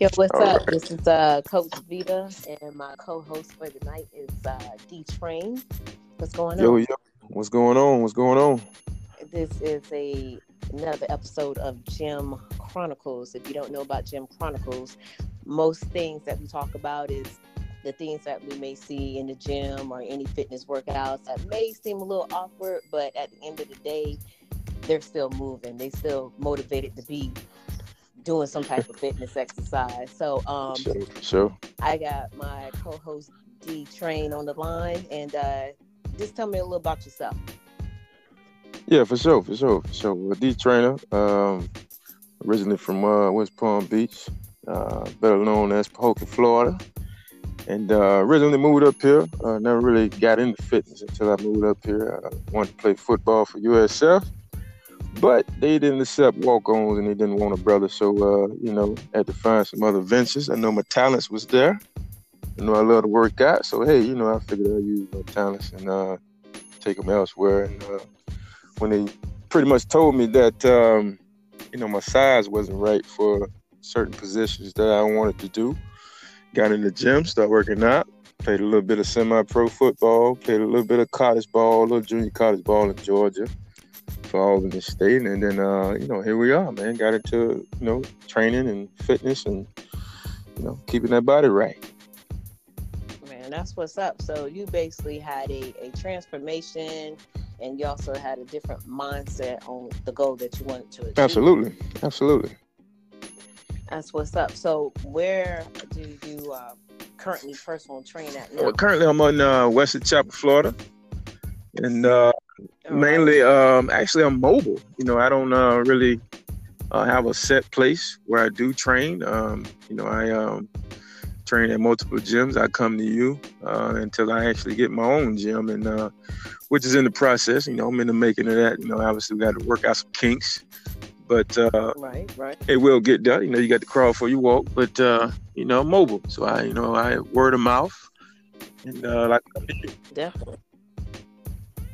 Yo, what's All up? right. This is uh, Coach Vita, and my co-host for the night is uh, D Train. What's going Yo, on? yo, what's going on? What's going on? This is a another episode of Gym Chronicles. If you don't know about Gym Chronicles, most things that we talk about is the things that we may see in the gym or any fitness workouts that may seem a little awkward, but at the end of the day, they're still moving. They still motivated to be doing some type of fitness exercise. So, um, Sure, sure. I got my co-host D Train on the line, and uh, just tell me a little about yourself. Yeah, for sure, for sure, for sure. Well, D Trainer, um, originally from uh, West Palm Beach, uh, better known as Pahokee, Florida. And uh, originally moved up here. Uh, never really got into fitness until I moved up here. I wanted to play football for USF, but they didn't accept walk-ons and they didn't want a brother. So, uh, you know, had to find some other ventures. I know my talents was there. I know I love to work out. So, hey, you know, I figured I'd use my talents and uh, take them elsewhere. And uh, when they pretty much told me that, um, you know, my size wasn't right for certain positions that I wanted to do, got in the gym, started working out, played a little bit of semi-pro football, played a little bit of college ball, a little junior college ball in Georgia for Albany State, and then uh, you know here we are, man. Got into you know training and fitness and you know keeping that body right. Man, that's what's up. So you basically had a, a transformation, and you also had a different mindset on the goal that you wanted to achieve. Absolutely, absolutely. That's what's up. So where do you uh, currently personal train at now? Well, currently I'm on uh, Wesley Chapel, Florida, and uh, All. Mainly um actually i'm mobile. You know i don't uh really uh, have a set place where i do train. Um you know i um train at multiple gyms. I come to you uh until i actually get my own gym and uh which is in the process. You know i'm in the making of that. You know obviously we got to work out some kinks but uh Right, right. it will get done. You know you got to crawl before you walk but uh you know I'm mobile. So i you know i word of mouth and uh like Definitely.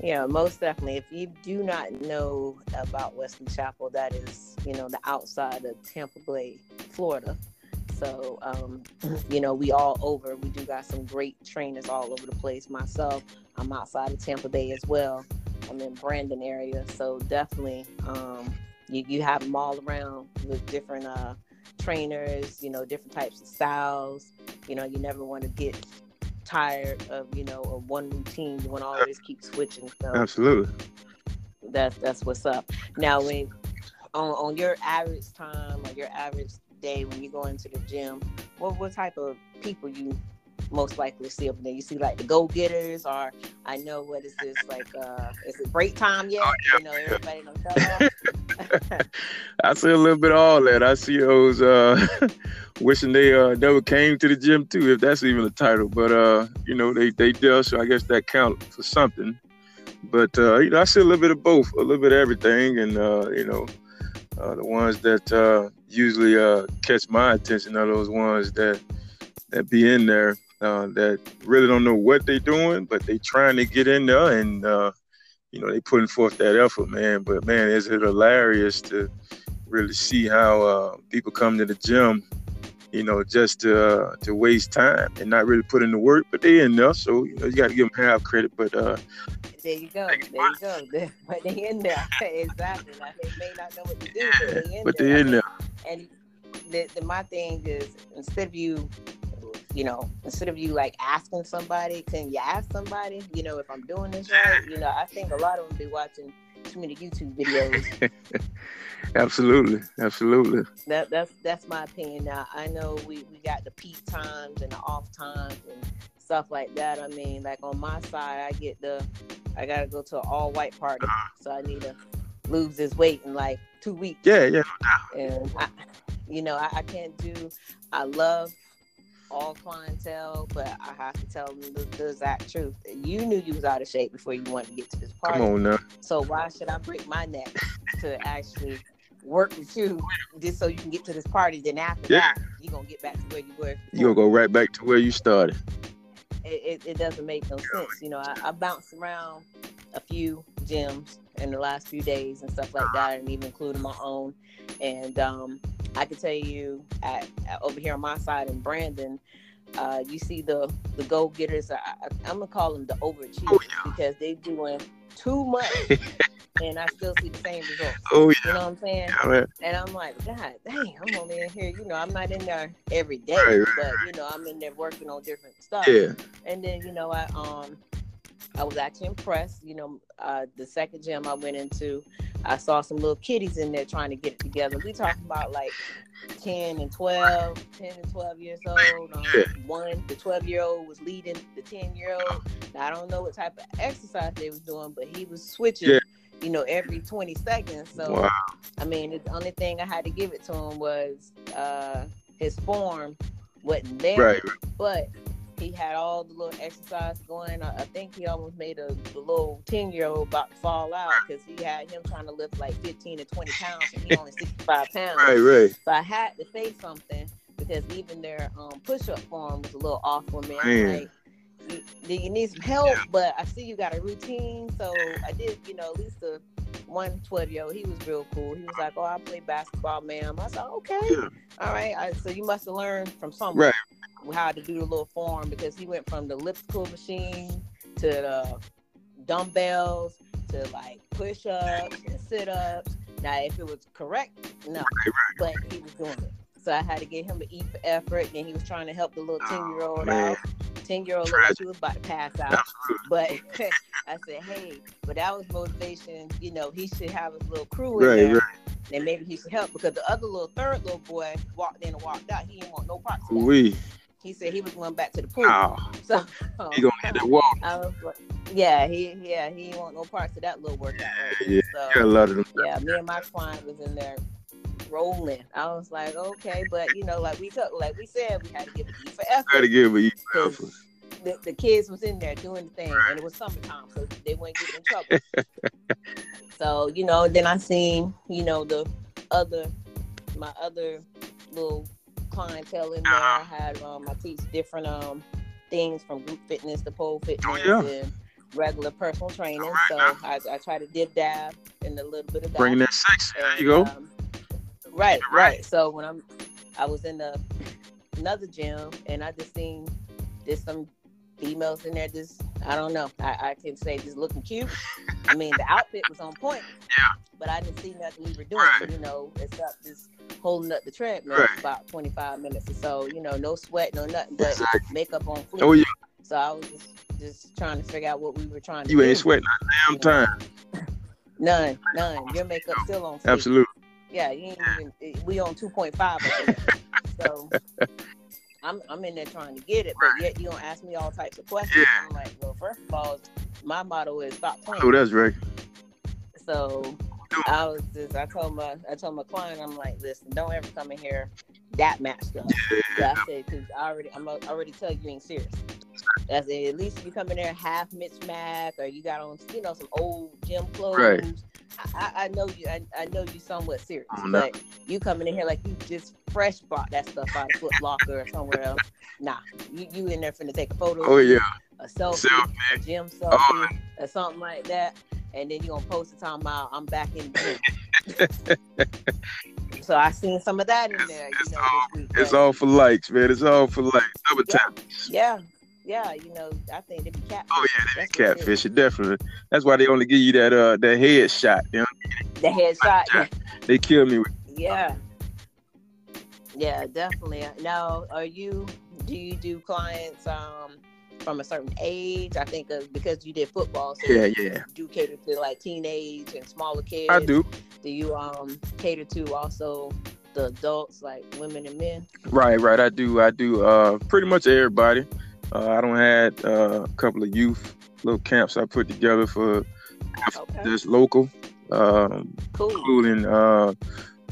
Yeah, most definitely. If you do not know about Wesley Chapel, that is, you know, the outside of Tampa Bay, Florida. So, um, you know, we all over. We do got some great trainers all over the place. Myself, I'm outside of Tampa Bay as well. I'm in Brandon area, so definitely, um, you you have them all around with different uh, trainers. You know, different types of styles. You know, you never want to get tired of you know of one routine. You want to always keep switching. So absolutely that's that's what's up. Now, when on on your average time or your average day when you go into the gym, what what type of people you most likely see up there? You see like the go getters, or I know what is this like? uh Is it break time yet? Oh, yeah, you know, everybody knows that. I see a little bit of all that. I see those uh, wishing they uh, never came to the gym too, if that's even a title. But uh, you know, they they do, so I guess that counts for something. But uh, you know, I see a little bit of both, a little bit of everything, and uh, you know, uh, the ones that uh, usually uh, catch my attention are those ones that that be in there uh, that really don't know what they're doing, but they trying to get in there and. Uh, you know, they putting forth that effort, man. But man, is it hilarious to really see how uh, people come to the gym, you know, just to uh, to waste time and not really put in the work, but they in there. So you know, you got to give them half credit. But uh, there you go. There you go. But they in there exactly. Like they may not know what to do, but they in but there. they in there. and the, the my thing is instead of you you know instead of you like asking somebody can you ask somebody you know if i'm doing this right you know i think a lot of them be watching too many youtube videos Absolutely, absolutely. that that's that's my opinion now i know we we got the peak times and the off times and stuff like that i mean like on my side i get the i gotta go to an all white party uh-huh. so i need to lose this weight in like two weeks Yeah, yeah. and I, you know, I, I can't do. I love all clientele, but I have to tell them the, the exact truth. You knew you was out of shape before you wanted to get to this party. Come on now. So why should I break my neck to actually work with you just so you can get to this party? Then after Yeah. that, you're gonna get back to where you were. You gonna go right back to where you started. It, it, it doesn't make no sense. You know, I, I bounced around a few gyms in the last few days and stuff like that, and even including my own. And um, I can tell you at, at, over here on my side in Brandon, uh, you see the the go getters. I, am gonna call them the overachievers oh, yeah. because they're doing too much, and I still see the same results. Oh yeah, you know what I'm saying? Yeah, and I'm like, God, dang, I'm only in here. You know, I'm not in there every day, right, right, but you know, I'm in there working on different stuff. Yeah. And then you know, I um I was actually impressed. You know, uh, the second gym I went into, I saw some little kiddies in there trying to get it together. We talking about like 10 and 12, 10 and 12 years old. Um. One, the 12 year old was leading the 10 year old. I don't know what type of exercise they was doing, but he was switching. Yeah. You know, every 20 seconds. So, wow. I mean, the only thing I had to give it to him was uh, his form wasn't there. Right. But he had all the little exercise going. I, I think he almost made a, a little 10 year old about to fall out because he had him trying to lift like 15 to 20 pounds and he only 65 pounds. Right, right. So I had to say something because even their um, push up form was a little off for me. Man. Like, do you need some help? Yeah. But I see you got a routine. So I did, you know, at least the one 12 year old, he was real cool. He was like, Oh, I play basketball, ma'am. I said, Okay. Yeah. All right. I, so you must have learned from someone. Right how to do the little form because he went from the elliptical machine to the dumbbells to like push ups and sit ups. Now, if it was correct, no, but he was doing it. So I had to get him to eat for effort. And he was trying to help the little 10 year old out. 10 year old like he was about to pass out. But I said, hey, but that was motivation. You know, he should have his little crew in right, there. Right. And maybe he should help because the other little third little boy walked in and walked out. He didn't want no part of that. We. He said he was going back to the pool. Oh, so he gonna hit that wall. I was like, yeah, he yeah he didn't want no parts of that little workout. Right yeah, so, a lot of them. Yeah, me and my client was in there rolling. I was like, okay, but you know, like we took, like we said, we had to give it E for effort. Had to give E for effort. The, the kids was in there doing the thing, and it was summertime, so they weren't getting in trouble. so you know, then I seen you know the other my other little clientele in there. I had um, I teach different um things from group fitness to pole fitness oh, yeah. and regular personal training. Right, so I, I, try to dip dab in a little bit of that. Bring that sex. There you go. Um, right, right, right. So when I'm, I was in the another gym and I just seen there's some females in there just I don't know. I, I can say just looking cute. I mean the outfit was on point. Yeah. But I didn't see nothing we were doing, right. you know, except just holding up the treadmill right. for about 25 minutes or so. You know, no sweat, no nothing, but exactly. makeup on fleek. Oh yeah. So I was just just trying to figure out what we were trying to you do. Ain't sweating a damn time. none, none. Your makeup still on fleek. Absolutely. Yeah, you ain't even, we on 2.5. so I'm I'm in there trying to get it, but yet you don't ask me all types of questions. Yeah. I'm like, well, first of all, my motto is stop playing. Oh, that's right. So I was just I told my I told my client I'm like, listen, don't ever come in here that matched up. Yeah. I said because I already I'm already tell you you ain't serious. I said at least you come in there half mismatched or you got on you know some old gym clothes. Right. I, I know you. I, I know you somewhat serious, oh, no. but you coming in here like you just fresh brought that stuff out of Foot Locker or somewhere else. Nah, you you in there finna take a photo. Oh yeah, a selfie, selfie. a gym oh, selfie, oh, or something like that and then you're gonna post it talking about I'm back in the So I seen some of that in there. It's, you know, all, week, it's all for likes, man. It's all for likes. Double yeah, tap. Yeah. Yeah, you know, I think they be catfish. Oh yeah, they be catfish. Definitely. That's why they only give you that uh that head shot. You know? The head shot. They kill me with. Yeah. Yeah, definitely. Now, are you? Do you do clients? Um, from a certain age. I think of because you did football, so yeah, yeah. Do cater to like teenage and smaller kids? I do. Do you um cater to also the adults, like women and men? Right, right. I do. I do. Uh, pretty much everybody. Uh, I don't had uh, a couple of youth little camps I put together for okay. just local. Um, cool. Including uh,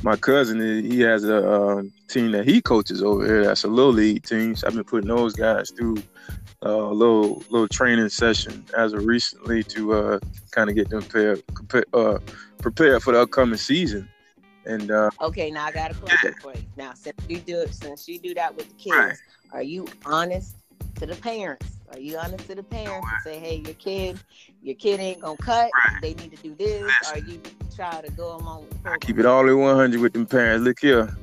my cousin, he has a uh, team that he coaches over here. That's a little league team. So I've been putting those guys through a uh, little little training session as of recently to uh, kind of get them prepared, uh, prepared for the upcoming season. And uh, okay, now I got a question yeah. for you. Now, since you do it, since you do that with the kids, right. are you honest to the parents? Are you honest to the parents and say, "Hey, your kid, your kid ain't gonna cut. Right. They need to do this." Or you try to go along? I keep it all in one hundred with them parents. Look here,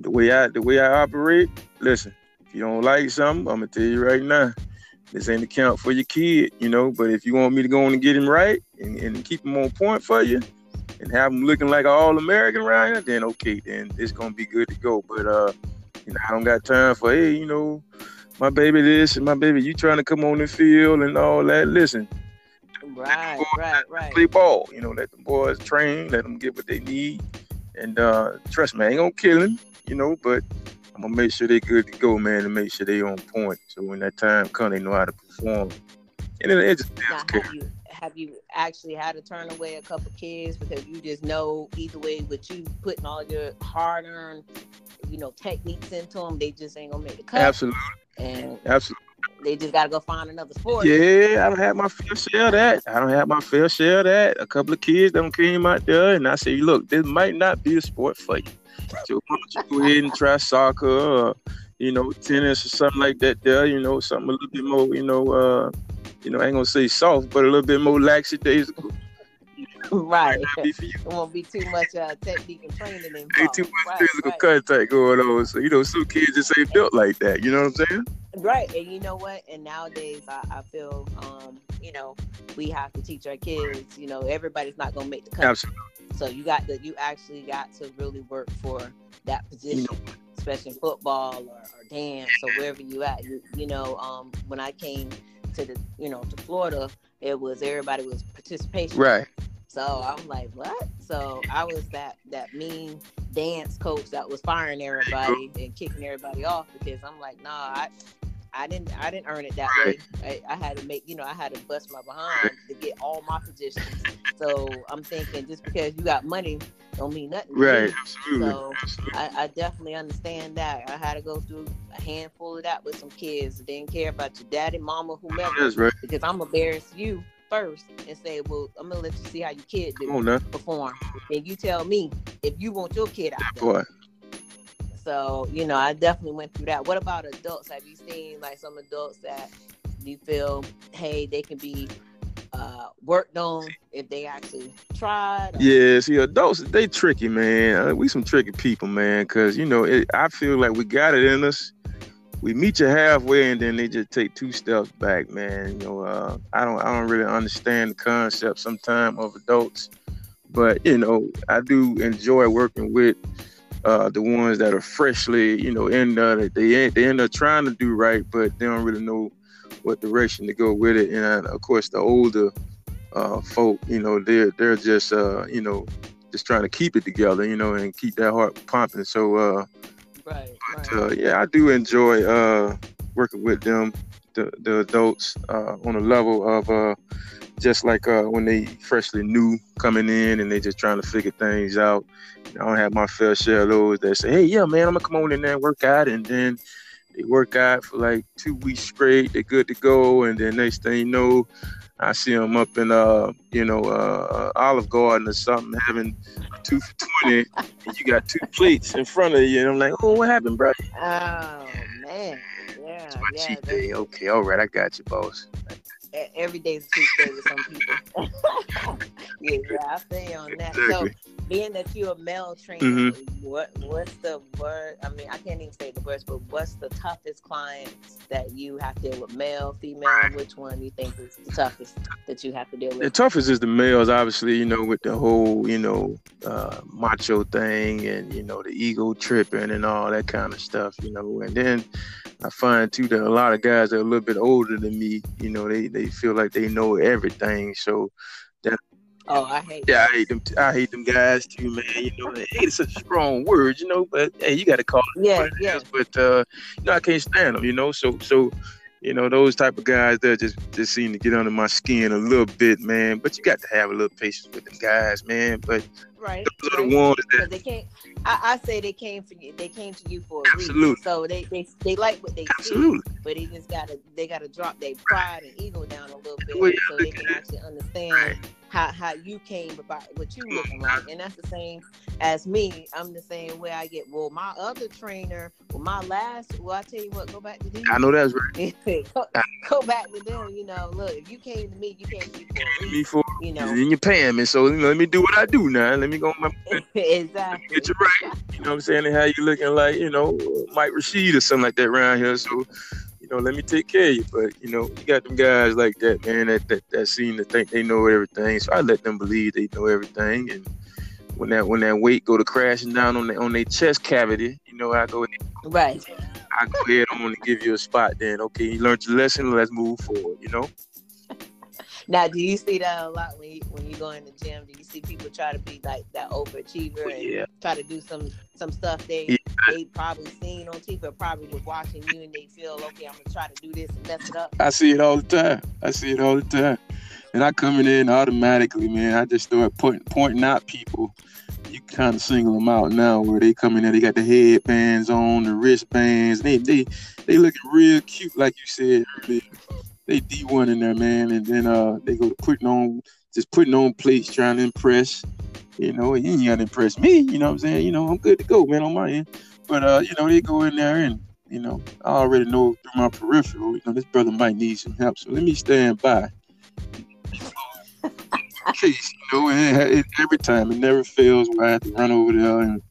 the way I the way I operate, listen, if you don't like something, I'm gonna tell you right now, this ain't account for your kid, you know. But if you want me to go on and get him right and, and keep him on point for you, and have him looking like an all American here, then okay, then it's gonna be good to go. But uh, you know, I don't got time for hey, you know, my baby this and my baby you trying to come on the field and all that. Listen, right, right, right. Play ball, you know, let the boys train, let them get what they need, and uh, trust me, I ain't gonna kill him, you know, but I'm gonna make sure they're good to go, man, and make sure they on point. So when that time comes, they know how to perform. And it, it just now, have you have you actually had to turn away a couple kids because you just know either way, with you putting all your hard earned, you know, techniques into them, they just ain't gonna make the cut. Absolutely. And absolutely. They just gotta go find another sport. Yeah, I don't have my fair share of that. I don't have my fair share of that. A couple of kids don't came out there, and I say, look, this might not be a sport for you. So why don't you go ahead and try soccer or you know tennis or something like that? There, you know, something a little bit more, you know, uh, you know, I ain't gonna say soft, but a little bit more lackadaisical. Right. It won't be too much uh, technique and training involved. Ain't too much right, physical right. contact going on. So, you know, some kids just ain't built like that. You know what I'm saying? Right. And you know what? And nowadays, I, I feel, um, you know, we have to teach our kids, you know, everybody's not going to make the cut. Absolutely. So you got to, you actually got to really work for that position. You know, especially in football or, or dance or wherever you at. You, you know, um, when I came to the, you know, to Florida, it was everybody was participation. Right. So I'm like, what? So I was that that mean dance coach that was firing everybody and kicking everybody off because I'm like, nah, I I didn't I didn't earn it that way. I, I, had to make you know I had to bust my behind to get all my positions. So I'm thinking just because you got money don't mean nothing. Right, absolutely. So absolutely. I, I, definitely understand that. I had to go through a handful of that with some kids. Didn't care about your daddy, mama, whomever. That's right. Because I'm embarrassed you first and say, "Well, I'm gonna let you see how your kid do on, perform." And you tell me if you want your kid out. There. Boy. So you know, I definitely went through that. What about adults? Have you seen like some adults that you feel, hey, they can be uh, worked on if they actually tried? Or... Yeah, see, adults they tricky, man. Uh, we some tricky people, man. Cause you know, it, I feel like we got it in us we meet you halfway and then they just take two steps back, man. You know, uh, I don't I don't really understand the concept sometimes of adults, but you know, I do enjoy working with uh, the ones that are freshly, you know, in there. They they end up trying to do right, but they don't really know what direction to go with it. And uh, of course, the older uh, folk, you know, they're they're just uh, you know just trying to keep it together, you know, and keep that heart pumping. So uh, Right. But uh, yeah, I do enjoy uh, working with them, the, the adults, uh, on a level of uh, just like uh, when they freshly new coming in and they just trying to figure things out. I don't have my fair share of those that say, "Hey, yeah, man, I'm gonna come on in there and work out," and then they work out for like two weeks straight. They're good to go, and then next thing you know, I see them up in uh, you know, uh, Olive Garden or something, having two for twenty, and you got two plates in front of you, and I'm like, oh, what happened, bro? Oh man, yeah, it's my yeah, cheat day. Okay, all right, I got you, boss. Every day's a cheat day with some people. yeah, yeah, I feel on that. Exactly. So being that you're a male trainer, mm-hmm. what what's the word? I mean, I can't even say the words, but what's the toughest clients that you have to deal with? Male, female? Which one do you think is the toughest that you have to deal with? The toughest is the males, obviously. You know, with the whole you know uh, macho thing and you know the ego tripping and all that kind of stuff. You know, and then I find too that a lot of guys that are a little bit older than me, you know, they they feel like they know everything. So Oh, I hate. Yeah, I hate them. I hate them guys too, man. You know, hate is such a strong word, you know. But hey, you got to call it. Yeah, yeah. Is. But uh, you know, I can't stand them. You know, so so, you know, those type of guys that just just seem to get under my skin a little bit, man. But you got to have a little patience with them guys, man. But right, those right. are the ones that they can't. I, I, say they came for you. They came to you for a Absolutely. reason. So they, they they like what they Absolutely. but they just gotta they gotta drop their pride and ego down a little bit well, so they can actually understand. Right how how you came about what you looking like, and that's the same as me. I'm the same way I get. Well, my other trainer, well, my last. Well, I tell you what, go back to them. I know that's right. go, go, back to them. You know, look, if you came to me, you came to me for. Me for you know. And you're paying me, so you know, let me do what I do now. Let me go. My, exactly. Get you right. You know what I'm saying? And how you looking like, you know, Mike Rashid or something like that around here. So, you know, let me take care of you. But you know, you got them guys like that, man, that that, that seem to think they know everything. So I let them believe they know everything. And when that when that weight go to crashing down on the, on their chest cavity, you know, I go right. I go ahead on and give you a spot. Then okay, you learned your lesson. Let's move forward. You know. Now, do you see that a lot when you, when you go in the gym? Do you see people try to be like that overachiever oh, and yeah. try to do some some stuff they yeah. they probably seen on TV, or probably was watching you, and they feel okay, I'm gonna try to do this and mess it up. I see it all the time. I see it all the time, and I coming in automatically, man. I just start pointing pointing out people. You kind of single them out now, where they come in there, they got the headbands on, the wristbands. They they they looking real cute, like you said earlier they D one in there, man, and then uh they go putting on just putting on plates, trying to impress. You know, you ain't gotta impress me. You know what I'm saying? You know, I'm good to go, man, on my end. But uh, you know, they go in there and you know, I already know through my peripheral, you know, this brother might need some help. So let me stand by. Case, you know, and it, every time it never fails where I have to run over there and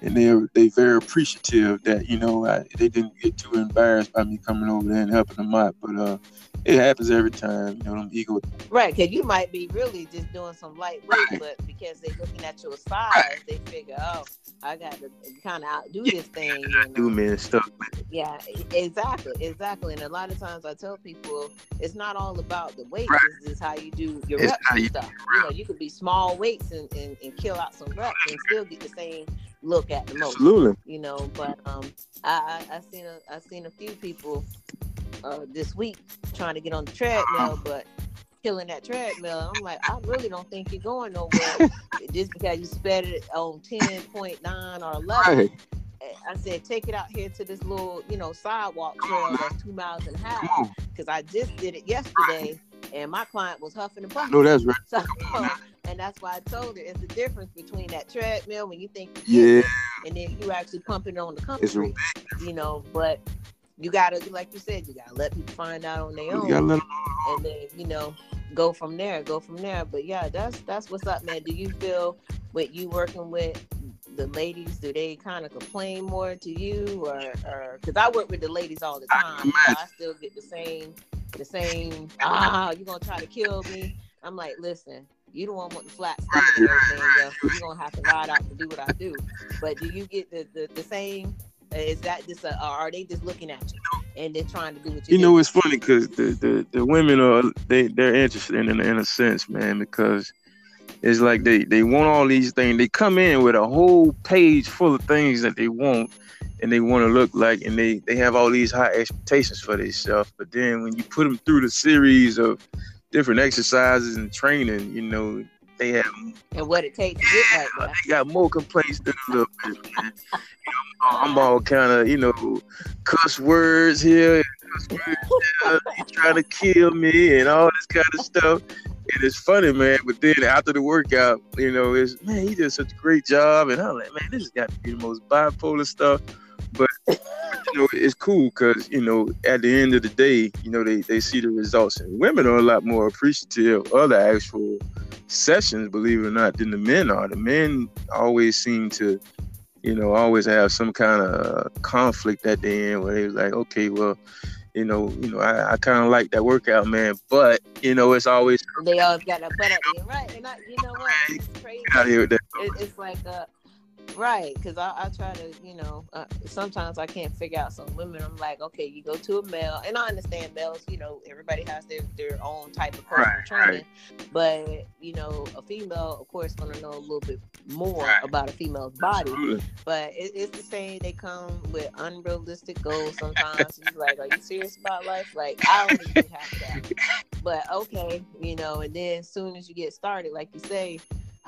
and they they very appreciative that you know I, they didn't get too embarrassed by me coming over there and helping them out. But uh, it happens every time. You know, them ego. Right, because you might be really just doing some light work, right. but because they're looking at your size, right. they figure, oh, I got to kind of outdo yeah, this thing. And, do man stuff. Yeah, exactly, exactly. And a lot of times I tell people it's not all about the weight. Right. It's just how you do your it's reps and you stuff. You know, you could be small weights and, and, and kill out some reps and still get the same look at the most. Absolutely. You know, but um, I I, I seen a I seen a few people uh this week trying to get on the treadmill, but killing that treadmill. I'm like, I really don't think you're going nowhere just because you sped it on ten point nine or eleven. Right. I said, take it out here to this little, you know, sidewalk trail that's two miles and a half. Because I just did it yesterday, and my client was huffing and puffing. No, that's right. So, and that's why I told her it's the difference between that treadmill when you think yeah, and then you actually pumping on the country, you know. But you gotta, like you said, you gotta let people find out on their own, and then you know go from there, go from there. But yeah, that's that's what's up, man. Do you feel with you working with the ladies? Do they kind of complain more to you, or because I work with the ladies all the time, so I still get the same the same ah, you gonna try to kill me. I'm like, listen, you don't want the flat stomach and everything, so you're gonna have to ride out to do what I do. But do you get the the, the same? Uh, is that just a, or are they just looking at you and they're trying to do what you? You do? know, it's funny because the, the the women are they they're interested in in, in a sense, man, because it's like they they want all these things. They come in with a whole page full of things that they want and they want to look like and they they have all these high expectations for themselves but then when you put them through the series of different exercises and training you know they have and what it takes to get like they got more complaints than a little bit man. You know, I'm all kind of you know cuss words here cuss words trying to kill me and all this kind of stuff and it's funny, man. But then after the workout, you know, it's man, he did such a great job, and I'm like, man, this has got to be the most bipolar stuff. But you know, it's cool because you know, at the end of the day, you know, they, they see the results, and women are a lot more appreciative of the actual sessions, believe it or not, than the men are. The men always seem to, you know, always have some kind of conflict at the end where they was like, okay, well, you know, you know, I, I kind of like that workout, man. But you know, it's always they always got a butt at you, right? And I, you know what? It's crazy. Out here with that. It, it's like uh, Right, because I, I try to, you know, uh, sometimes I can't figure out some women. I'm like, okay, you go to a male, and I understand males, you know, everybody has their, their own type of personal right, training, right. but you know, a female, of course, want to know a little bit more right. about a female's body. Absolutely. But it, it's the same; they come with unrealistic goals. Sometimes it's like, are you serious about life? Like, I don't even have that. But okay, you know, and then as soon as you get started, like you say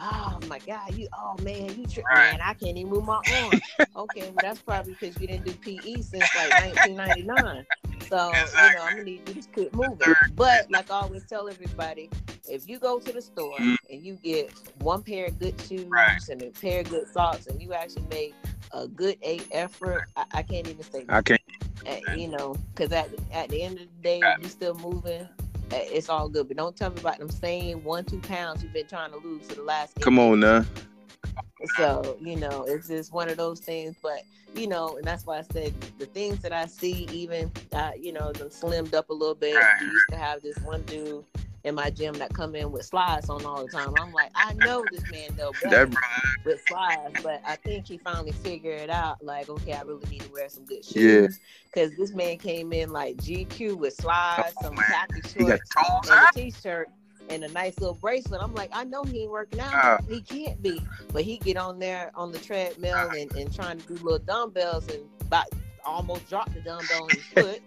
oh my god, you oh man, you tri- right. man, I can't even move my arm. okay, well that's probably because you didn't do PE since like 1999. So you know, I'm gonna need you to quit moving. But like I always tell everybody, if you go to the store mm-hmm. and you get one pair of good shoes right. and a pair of good socks, and you actually make a good eight effort, I, I can't even say. I can't. Uh, you know, because at at the end of the day, you're still moving it's all good. But don't tell me about them same one, two pounds you've been trying to lose for the last. Come on now. So, you know, it's just one of those things. But, you know, and that's why I said the things that I see, even, uh, you know, them slimmed up a little bit. We used to have this one dude in my gym that come in with slides on all the time. I'm like, I know this man though with slides, but I think he finally figured it out. Like, okay, I really need to wear some good shoes because yeah. this man came in like GQ with slides, oh, some khaki shorts, and a t-shirt. And a nice little bracelet. I'm like, I know he ain't working out. Uh, he can't be. But he get on there on the treadmill and, and trying to do little dumbbells and about almost dropped the dumbbell on his foot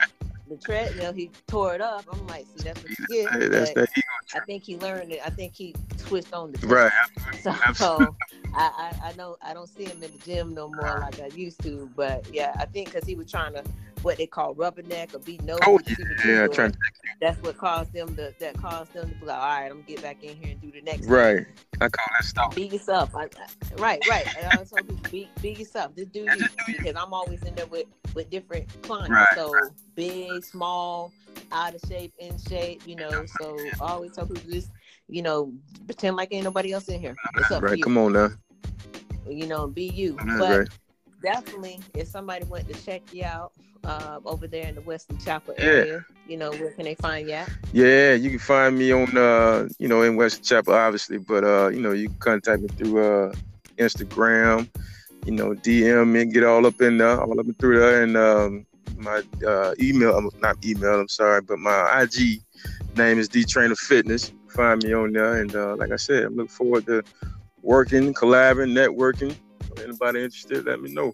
the treadmill, he tore it up. I'm like, see, that's what you get. Hey, that's that I think he learned it. I think he switched on the right. So, so I, I, I know I don't see him in the gym no more like I used to. But yeah, I think because he was trying to what they call rubberneck or beat nose. Oh yeah, yeah trying to... That's what caused them to that caused them to be like, all right, I'm gonna get back in here and do the next. Right. Thing. I call that stuff. Beat yourself. I, I, right, right. And I also beat beat yourself. Just do you because I'm always in there with with different clients. Right. So big, small, out of shape, in shape. You know. So I always tell people just you know pretend like ain't nobody else in here. It's up right. Come on now. You know, be you. but right. definitely, if somebody went to check you out uh, over there in the Wesley Chapel area, yeah. you know, where can they find you at? Yeah, you can find me on, uh, you know, in Wesley Chapel, obviously, but, uh, you know, you can contact me through uh, Instagram, you know, DM me and get all up in there, all up and through there. And um, my uh, email, not email, I'm sorry, but my IG name is D Trainer Fitness. Find me on there. And uh, like I said, I'm looking forward to working, collabing, networking. Anybody interested, let me know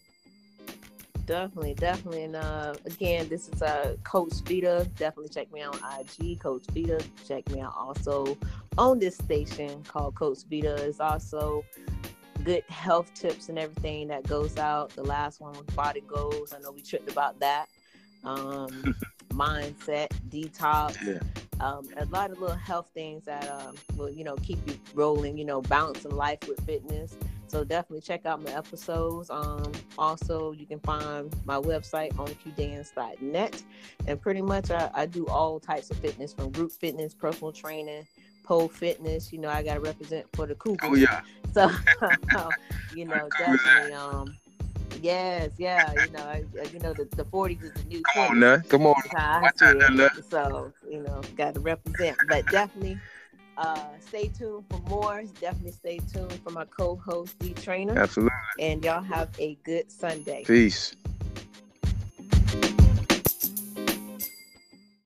definitely, definitely. And uh, again, this is uh, Coach Vita. Definitely check me out on IG, Coach Vita. Check me out also on this station called Coach Vita. It's also good health tips and everything that goes out. The last one was body goals. I know we tripped about that. Um, mindset, detox, yeah. um, a lot of little health things that um, will, you know, keep you rolling, you know, balancing life with fitness. So definitely check out my episodes. Um, also, you can find my website on qdance.net. And pretty much I, I do all types of fitness from group fitness, personal training, pole fitness. You know, I got to represent for the Cougars. Oh, yeah. So, you know, definitely. Um, Yes, yeah, you know, I, you know, the, the 40s is the new. Come 20s. on now, come on. So you know, got to represent, but definitely uh, stay tuned for more. Definitely stay tuned for my co-host D Trainer. Absolutely. And y'all have a good Sunday. Peace.